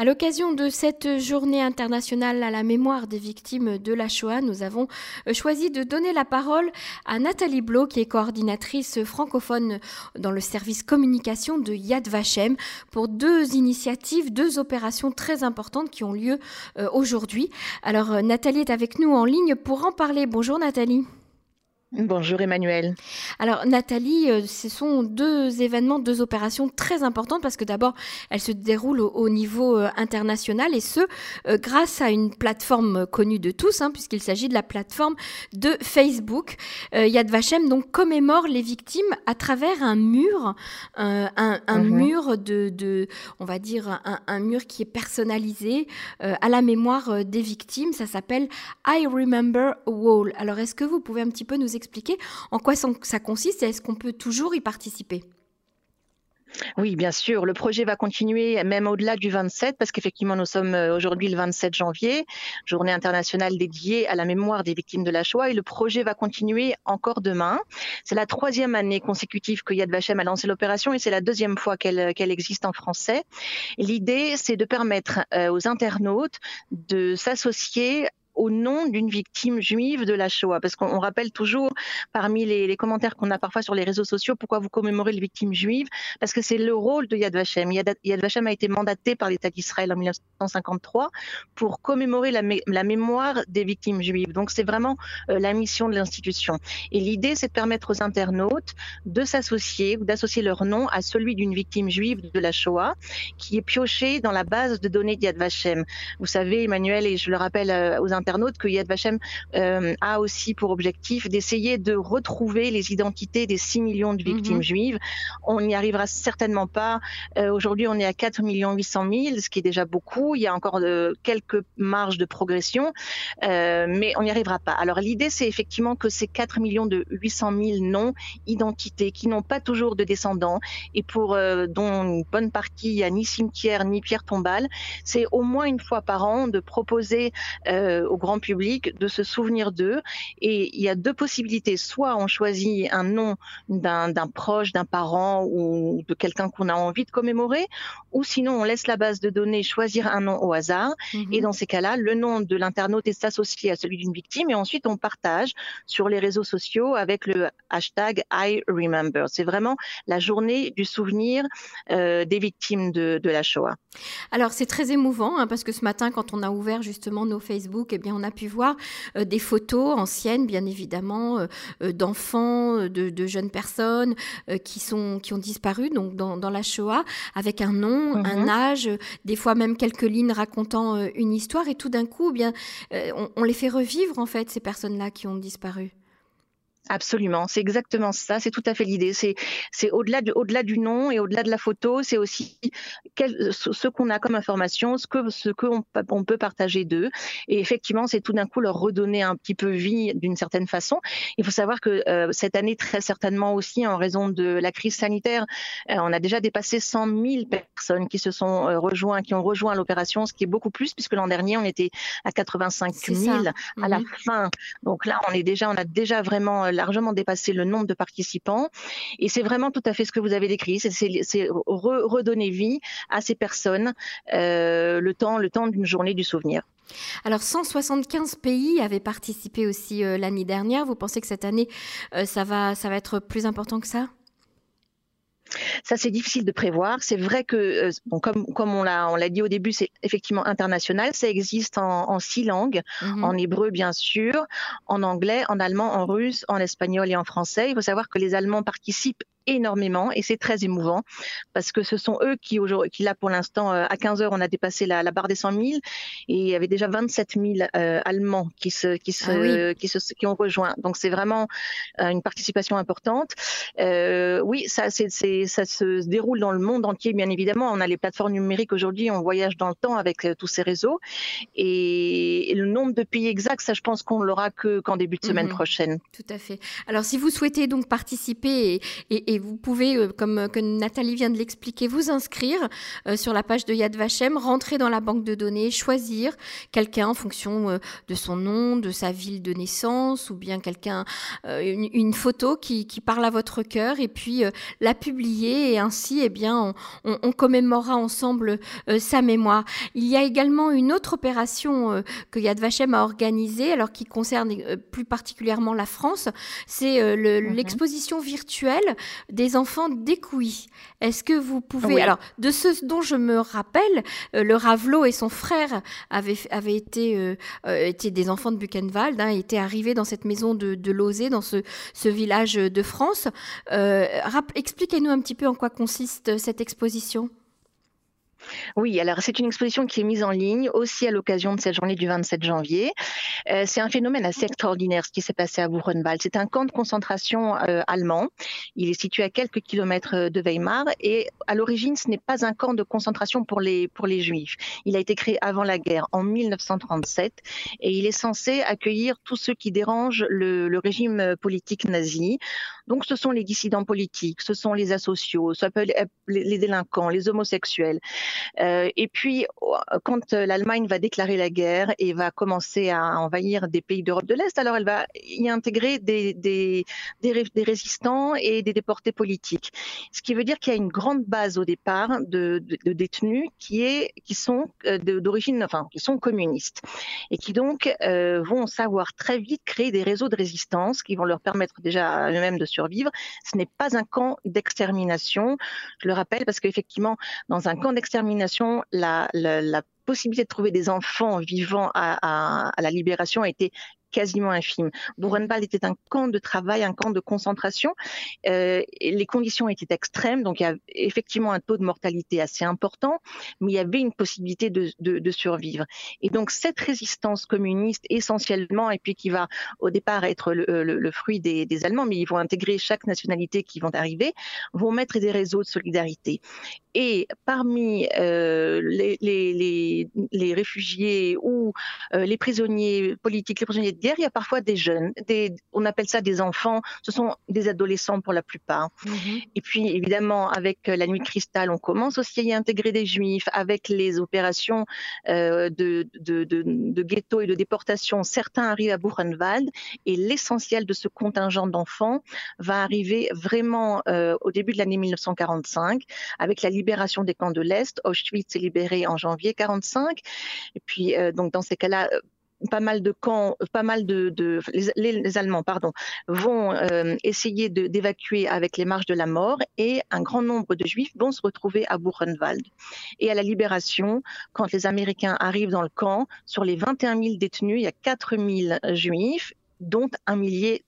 À l'occasion de cette journée internationale à la mémoire des victimes de la Shoah, nous avons euh, choisi de donner la parole à Nathalie Blo, qui est coordinatrice francophone dans le service communication de Yad Vashem, pour deux initiatives, deux opérations très importantes qui ont lieu euh, aujourd'hui. Alors euh, Nathalie est avec nous en ligne pour en parler. Bonjour Nathalie. Bonjour Emmanuel. Alors Nathalie, euh, ce sont deux événements, deux opérations très importantes parce que d'abord elles se déroulent au, niveau euh, international et ce euh, grâce à une plateforme connue de tous hein, puisqu'il s'agit de la plateforme de Facebook. Yad Vashem donc commémore les victimes à travers un mur, un, mhm. mur de, on va dire un, un, mur qui est personnalisé à la mémoire des victimes. Ça s'appelle I Remember a Wall. Alors est-ce que vous pouvez un petit peu nous expliquer en quoi ça consiste et est-ce qu'on peut toujours y participer oui, bien sûr. Le projet va continuer même au-delà du 27 parce qu'effectivement, nous sommes euh, aujourd'hui le 27 janvier, journée internationale dédiée à la mémoire des victimes de la Shoah et le projet va continuer encore demain. C'est la troisième année consécutive que Yad Vashem a lancé l'opération et c'est la deuxième fois qu'elle existe en français. L'idée, c'est de permettre euh, aux internautes de s'associer au nom d'une victime juive de la Shoah. Parce qu'on rappelle toujours parmi les, commentaires qu'on a parfois sur les réseaux sociaux, pourquoi vous commémorez les victimes juives Parce que c'est le rôle de Yad Vashem. Yad, Vashem a été mandaté par l'État d'Israël en 1953 pour commémorer la, mémoire des victimes juives. Donc c'est vraiment euh, la mission de l'institution. Et l'idée, c'est de permettre aux internautes de s'associer ou d'associer leur nom à celui d'une victime juive de la Shoah qui est pioché dans la base de données d'Yad Vashem. Vous savez, Emmanuel, et je le rappelle euh, aux internautes, que Yad Vashem euh, a aussi pour objectif d'essayer de retrouver les identités des 6 millions de victimes mhm. juives. On n'y arrivera certainement pas. Euh, aujourd'hui, on est à 4 800 000, ce qui est déjà beaucoup. Il y a encore euh, quelques marges de progression, mais on n'y arrivera pas. Alors l'idée, c'est effectivement que ces 4 millions de 800 000 noms, identités, qui n'ont pas toujours de descendants et pour dont une bonne partie, il n'y a ni cimetière ni pierre tombale, c'est au moins une fois par an de proposer aux grand public de se souvenir d'eux. Et il y a deux possibilités. Soit on choisit un nom d'un proche, d'un parent ou de quelqu'un qu'on a envie de commémorer, ou sinon on laisse la base de données choisir un nom au hasard. Mhm. Et dans ces cas-là, le nom de l'internaute est associé à celui d'une victime et ensuite on partage sur les réseaux sociaux avec le hashtag I remember. C'est vraiment la journée du souvenir euh, des victimes de, la Shoah. Alors c'est très émouvant hein, parce que ce matin, quand on a ouvert justement nos Facebook, eh bien on a pu voir euh, des photos anciennes, bien évidemment, euh, euh, d'enfants, de, jeunes personnes qui, sont, qui ont disparu donc dans, la Shoah, avec un nom, un mhm. âge, des fois même quelques lignes racontant une histoire, et tout d'un coup, eh bien, on les fait revivre, en fait, ces personnes-là qui ont disparu. Absolument, c'est exactement ça, c'est tout à fait l'idée. C'est, c'est au-delà du, au-delà du nom et au-delà de la photo, c'est aussi quel, ce, qu'on a comme information, ce que ce qu'on on peut partager d'eux. Et effectivement, c'est tout d'un coup leur redonner un petit peu vie d'une certaine façon. Il faut savoir que euh, cette année, très certainement aussi, en raison de la crise sanitaire, euh, on a déjà dépassé 100 000 personnes qui se sont euh, rejoints, qui ont rejoint l'opération, ce qui est beaucoup plus puisque l'an dernier on était à 85 000 à la fin. Donc là, on est déjà, on a déjà vraiment largement dépassé le nombre de participants. Et c'est vraiment tout à fait ce que vous avez décrit. C'est redonner vie à ces personnes euh, le temps, le temps d'une journée du souvenir. Alors 175 pays avaient participé aussi euh, l'année dernière. Vous pensez que cette année, euh, ça, va, ça va être plus important que ça? Ça, c'est difficile de prévoir. C'est vrai que, euh, bon, comme, comme on l'a, on l'a dit au début, c'est effectivement international. Ça existe en, six langues, mhm. en hébreu bien sûr, en anglais, en allemand, en russe, en espagnol et en français. Il faut savoir que les Allemands participent énormément et c'est très émouvant parce que ce sont eux qui, aujourd'hui, qui là pour l'instant, euh, à 15 heures, on a dépassé la, barre des 100 000 et il y avait déjà 27 000 euh, Allemands qui, se, qui, se, ah qui, se, qui ont rejoint. Donc c'est vraiment euh, une participation importante. oui, ça, c'est, ça se déroule dans le monde entier, bien évidemment. On a les plateformes numériques aujourd'hui, on voyage dans le temps avec tous ces réseaux et, le nombre de pays exact, ça je pense qu'on l'aura que qu'en début de semaine mhm. prochaine. Tout à fait. Alors si vous souhaitez donc participer et, et et vous pouvez, euh, comme, Nathalie vient de l'expliquer, vous inscrire sur la page de Yad Vashem, rentrer dans la banque de données, choisir quelqu'un en fonction de son nom, de sa ville de naissance, ou bien quelqu'un, une, photo qui, parle à votre cœur, et puis la publier, et ainsi, eh bien, on, on commémorera ensemble sa mémoire. Il y a également une autre opération que Yad Vashem a organisée, alors qui concerne plus particulièrement la France, c'est euh, mhm. l'exposition virtuelle des enfants d'Écouy. Est-ce que vous pouvez... Alors, de ce dont je me rappelle, euh, le Ravelot et son frère avaient, été, euh, étaient des enfants de Buchenwald, hein, étaient arrivés dans cette maison de, de Lozé, dans ce, ce, village de France. Expliquez-nous un petit peu en quoi consiste cette exposition. Oui, alors c'est une exposition qui est mise en ligne aussi à l'occasion de cette journée du 27 janvier. Euh, c'est un phénomène assez extraordinaire ce qui s'est passé à Buchenwald. C'est un camp de concentration euh, allemand. Il est situé à quelques kilomètres euh, de Weimar et à l'origine ce n'est pas un camp de concentration pour les, pour les juifs. Il a été créé avant la guerre en 1937 et il est censé accueillir tous ceux qui dérangent le, le régime politique nazi. Donc ce sont les dissidents politiques, ce sont les asociaux, ça peut les délinquants, les homosexuels. Euh, et puis, quand l'Allemagne va déclarer la guerre et va commencer à envahir des pays d'Europe de l'Est, alors elle va y intégrer des, résistants et des déportés politiques. Ce qui veut dire qu'il y a une grande base au départ de, détenus qui, sont euh, d'origine, enfin, qui sont communistes et qui donc euh, vont savoir très vite créer des réseaux de résistance qui vont leur permettre déjà eux-mêmes de survivre. Ce n'est pas un camp d'extermination, je le rappelle, parce qu'effectivement, dans un camp d'extermination, la, possibilité de trouver des enfants vivants à, à la libération a été quasiment infime. Buchenwald était un camp de travail, un camp de concentration. Euh, les conditions étaient extrêmes, donc il y a effectivement un taux de mortalité assez important, mais il y avait une possibilité de, survivre. Et donc cette résistance communiste, essentiellement, et puis qui va au départ être le, fruit des, Allemands, mais ils vont intégrer chaque nationalité qui vont arriver, vont mettre des réseaux de solidarité. Et parmi euh, les, réfugiés ou euh, les prisonniers politiques, les prisonniers guerre, il y a parfois des jeunes, des, on appelle ça des enfants, ce sont des adolescents pour la plupart. Mhm. Et puis évidemment, avec la nuit cristal, on commence aussi à y intégrer des juifs, avec les opérations euh, de, de, de, de ghetto et de déportation. Certains arrivent à Buchenwald et l'essentiel de ce contingent d'enfants va arriver vraiment euh, au début de l'année 1945, avec la libération des camps de l'Est. Auschwitz est libéré en janvier 45. Et puis, euh, donc dans ces cas-là, pas mal de camps, pas mal de, de les, Allemands, pardon, vont euh, essayer d'évacuer avec les marches de la mort et un grand nombre de Juifs vont se retrouver à Buchenwald. Et à la libération, quand les Américains arrivent dans le camp, sur les 21 000 détenus, il y a 4 000 Juifs, dont un millier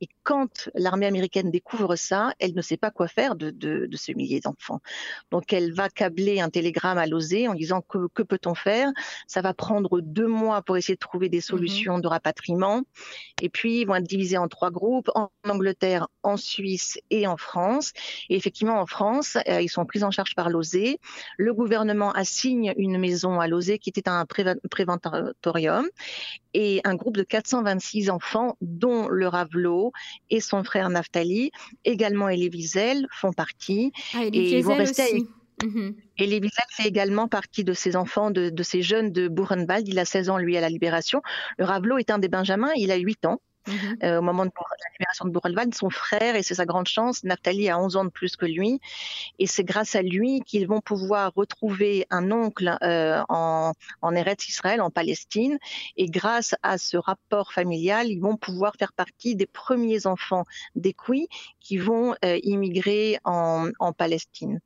et quand l'armée américaine découvre ça, elle ne sait pas quoi faire de, de, de ce millier d'enfants. Donc elle va câbler un télégramme à l'OSE en disant que, que peut-on faire? Ça va prendre deux mois pour essayer de trouver des mhm. solutions de rapatriement. Et puis ils vont être divisés en trois groupes, en Angleterre, en Suisse et en France. Et effectivement, en France, euh, ils sont pris en charge par l'OSE. Le gouvernement assigne une maison à l'OSE qui était un préventorium et un groupe de 426 enfants, dont le Ravelot, et son frère Naftali, également Elie Wiesel, font partie. Ah, et ils vont rester aussi. Elie Wiesel fait également partie de ces enfants, de, de ces jeunes de Buchenwald. Il a 16 ans, lui, à la libération. Le Ravelot est un des Benjamins, il a 8 ans. Mhm. Euh, au moment de la libération de Buchenwald, son frère, et c'est sa grande chance, Naftali a 11 ans de plus que lui, et c'est grâce à lui qu'ils vont pouvoir retrouver un oncle euh, en, en Eretz Israël, en Palestine, et grâce à ce rapport familial, ils vont pouvoir faire partie des premiers enfants d'Equi qui vont euh, immigrer en, en Palestine.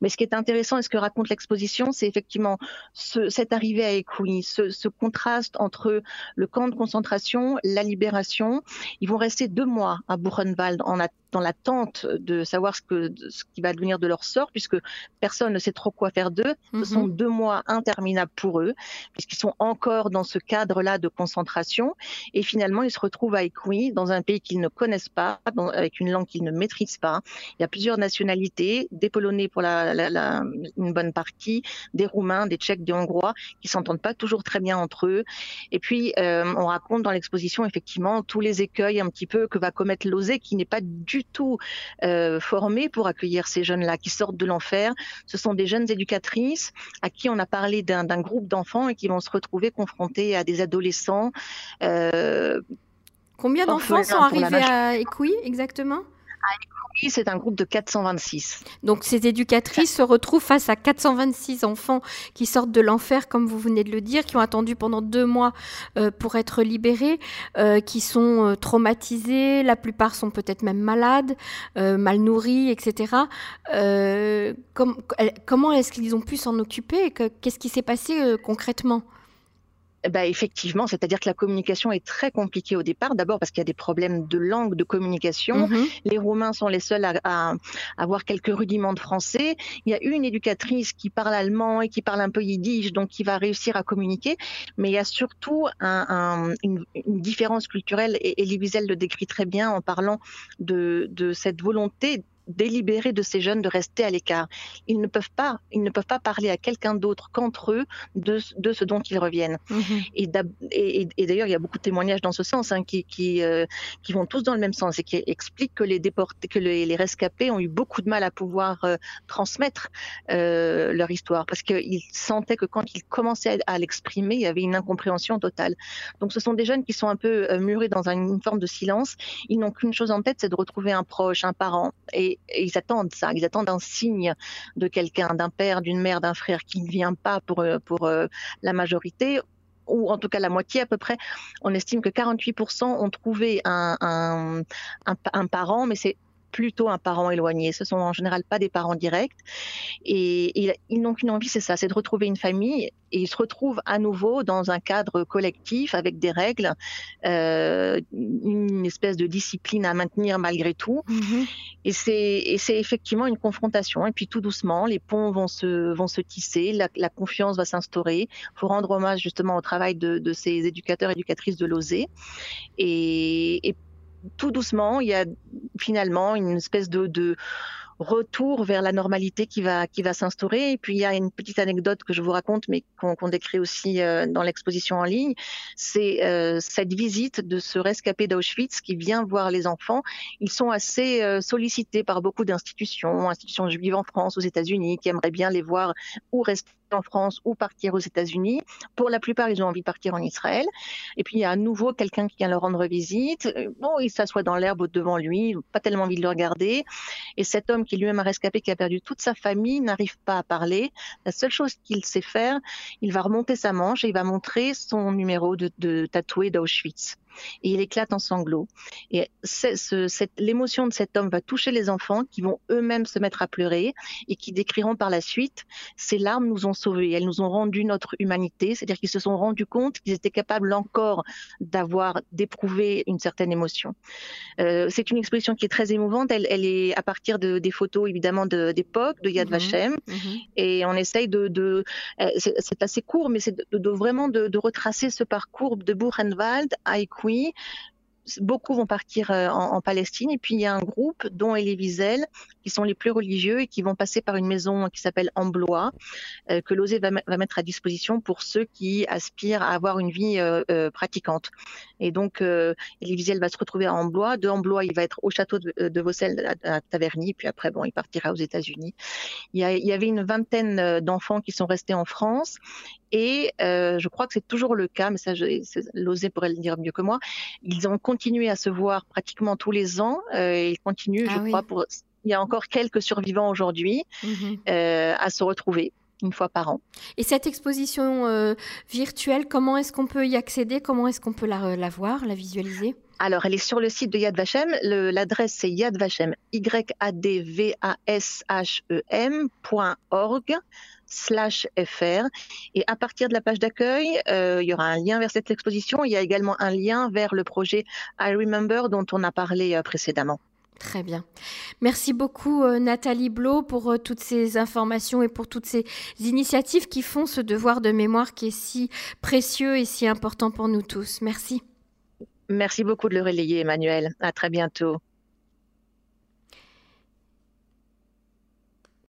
Mais ce qui est intéressant et ce que raconte l'exposition, c'est effectivement ce, cette arrivée à Écouy, ce, ce, contraste entre le camp de concentration, la libération. Ils vont rester deux mois à Buchenwald en, dans l'attente de savoir ce, que, ce qui va devenir de leur sort, puisque personne ne sait trop quoi faire d'eux. Ce mhm. sont deux mois interminables pour eux, puisqu'ils sont encore dans ce cadre-là de concentration. Et finalement, ils se retrouvent à Écouy, dans un pays qu'ils ne connaissent pas, dans, avec une langue qu'ils ne maîtrisent pas. Il y a plusieurs nationalités, des Polonais pour la, la, la, une bonne partie, des Roumains, des Tchèques, des Hongrois, qui s'entendent pas toujours très bien entre eux. Et puis, euh, on raconte dans l'exposition effectivement tous les écueils un petit peu que va commettre l'OSE, qui n'est pas du du tout euh, formées pour accueillir ces jeunes-là qui sortent de l'enfer. Ce sont des jeunes éducatrices à qui on a parlé d'un groupe d'enfants et qui vont se retrouver confrontés à des adolescents. Euh, Combien d'enfants sont arrivés à Écoui exactement? C'est un groupe de 426. Donc ces éducatrices se retrouvent face à 426 enfants qui sortent de l'enfer, comme vous venez de le dire, qui ont attendu pendant deux mois euh, pour être libérés, euh, qui sont euh, traumatisés, la plupart sont peut-être même malades, mal nourris, etc. comment est-ce qu'ils ont pu s'en occuper Qu'est-ce qui s'est passé concrètement? Bah, effectivement, c'est-à-dire que la communication est très compliquée au départ. D'abord parce qu'il y a des problèmes de langue, de communication. Mhm. Les Roumains sont les seuls à, avoir quelques rudiments de français. Il y a une éducatrice qui parle allemand et qui parle un peu yiddish, donc qui va réussir à communiquer. Mais il y a surtout une, différence culturelle, et Elie Wiesel le décrit très bien en parlant de, de cette volonté délibéré de ces jeunes de rester à l'écart. Ils ne peuvent pas, ils ne peuvent pas parler à quelqu'un d'autre qu'entre eux de, de, ce dont ils reviennent. Mhm. Et, et, d'ailleurs, il y a beaucoup de témoignages dans ce sens hein, qui, qui, euh, qui, vont tous dans le même sens et qui expliquent que les déportés, que les, rescapés ont eu beaucoup de mal à pouvoir euh, transmettre euh, leur histoire parce qu'ils sentaient que quand ils commençaient à, l'exprimer, il y avait une incompréhension totale. Donc, ce sont des jeunes qui sont un peu murés dans une forme de silence. Ils n'ont qu'une chose en tête, c'est de retrouver un proche, un parent. Et ils attendent ça, ils attendent un signe de quelqu'un, d'un père, d'une mère, d'un frère qui ne vient pas pour, euh, euh, la majorité ou en tout cas la moitié à peu près, on estime que 48% ont trouvé un, un parent, mais c'est plutôt un parent éloigné. Ce sont en général pas des parents directs. Et, ils n'ont qu'une envie, c'est ça, c'est de retrouver une famille. Et ils se retrouvent à nouveau dans un cadre collectif avec des règles, euh, une espèce de discipline à maintenir malgré tout. Mm-hmm. Et c'est effectivement une confrontation. Et puis tout doucement, les ponts vont se, vont se tisser, la, confiance va s'instaurer. Il faut rendre hommage justement au travail de, de ces éducateurs et éducatrices de l'OSE. Et, et tout doucement, il y a finalement une espèce de, retour vers la normalité qui va qui va s'instaurer. Et puis il y a une petite anecdote que je vous raconte, mais qu'on décrit aussi euh, dans l'exposition en ligne. C'est euh, cette visite de ce rescapé d'Auschwitz qui vient voir les enfants. Ils sont assez euh, sollicités par beaucoup d'institutions, institutions juives en France, aux États-Unis, qui aimeraient bien les voir ou rester en France ou partir aux États-Unis. Pour la plupart, ils ont envie de partir en Israël. Et puis, il y a à nouveau quelqu'un qui vient leur rendre visite. Bon, il s'assoit dans l'herbe devant lui, pas tellement envie de le regarder. Et cet homme qui lui-même a rescapé, qui a perdu toute sa famille, n'arrive pas à parler. La seule chose qu'il sait faire, il va remonter sa manche et il va montrer son numéro de, de tatoué d'Auschwitz et il éclate en sanglots. Et l'émotion de cet homme va toucher les enfants qui vont eux-mêmes se mettre à pleurer et qui décriront par la suite ces larmes nous ont sauvés, elles nous ont rendu notre humanité, c'est-à-dire qu'ils se sont rendus compte qu'ils étaient capables encore d'avoir d'éprouver une certaine émotion. Euh, c'est une exposition qui est très émouvante. Elle, est à partir de, des photos évidemment d'époque de, Yad mhm. Vashem, mhm. et on essaye de, de euh, c'est assez court, mais c'est de, vraiment de, retracer ce parcours de Buchenwald à oui, beaucoup vont partir euh, en, Palestine et puis il y a un groupe dont Elie Wiesel qui sont les plus religieux et qui vont passer par une maison qui s'appelle Amblois euh, que l'OSE va, mettre à disposition pour ceux qui aspirent à avoir une vie euh, pratiquante. Et donc Elie Wiesel va se retrouver à Amblois. De Amblois, il va être au château de, de Vaucelles à, Taverny, puis après bon, il partira aux États-Unis. Il, il, y avait une vingtaine d'enfants qui sont restés en France et je crois que c'est toujours le cas, mais ça, l'OSE pourrait le dire mieux que moi. Ils ont à se voir pratiquement tous les ans. Euh, ils continuent, je ah crois, pour. Il y a encore quelques survivants aujourd'hui mhm. euh, à se retrouver une fois par an. Et cette exposition euh, virtuelle, comment est-ce qu'on peut y accéder? Comment est-ce qu'on peut la, la, voir, la visualiser? Alors, elle est sur le site de Yad Vashem. L'adresse, c'est Yad Vashem, Y-A-D-V-A-S-H-E-M.org slash fr. Et à partir de la page d'accueil, euh, il y aura un lien vers cette exposition. Il y a également un lien vers le projet I Remember dont on a parlé euh, précédemment. Très bien. Merci beaucoup euh, Nathalie Blo pour toutes ces informations et pour toutes ces initiatives qui font ce devoir de mémoire qui est si précieux et si important pour nous tous. Merci. Merci beaucoup de le relayer Emmanuel. À très bientôt.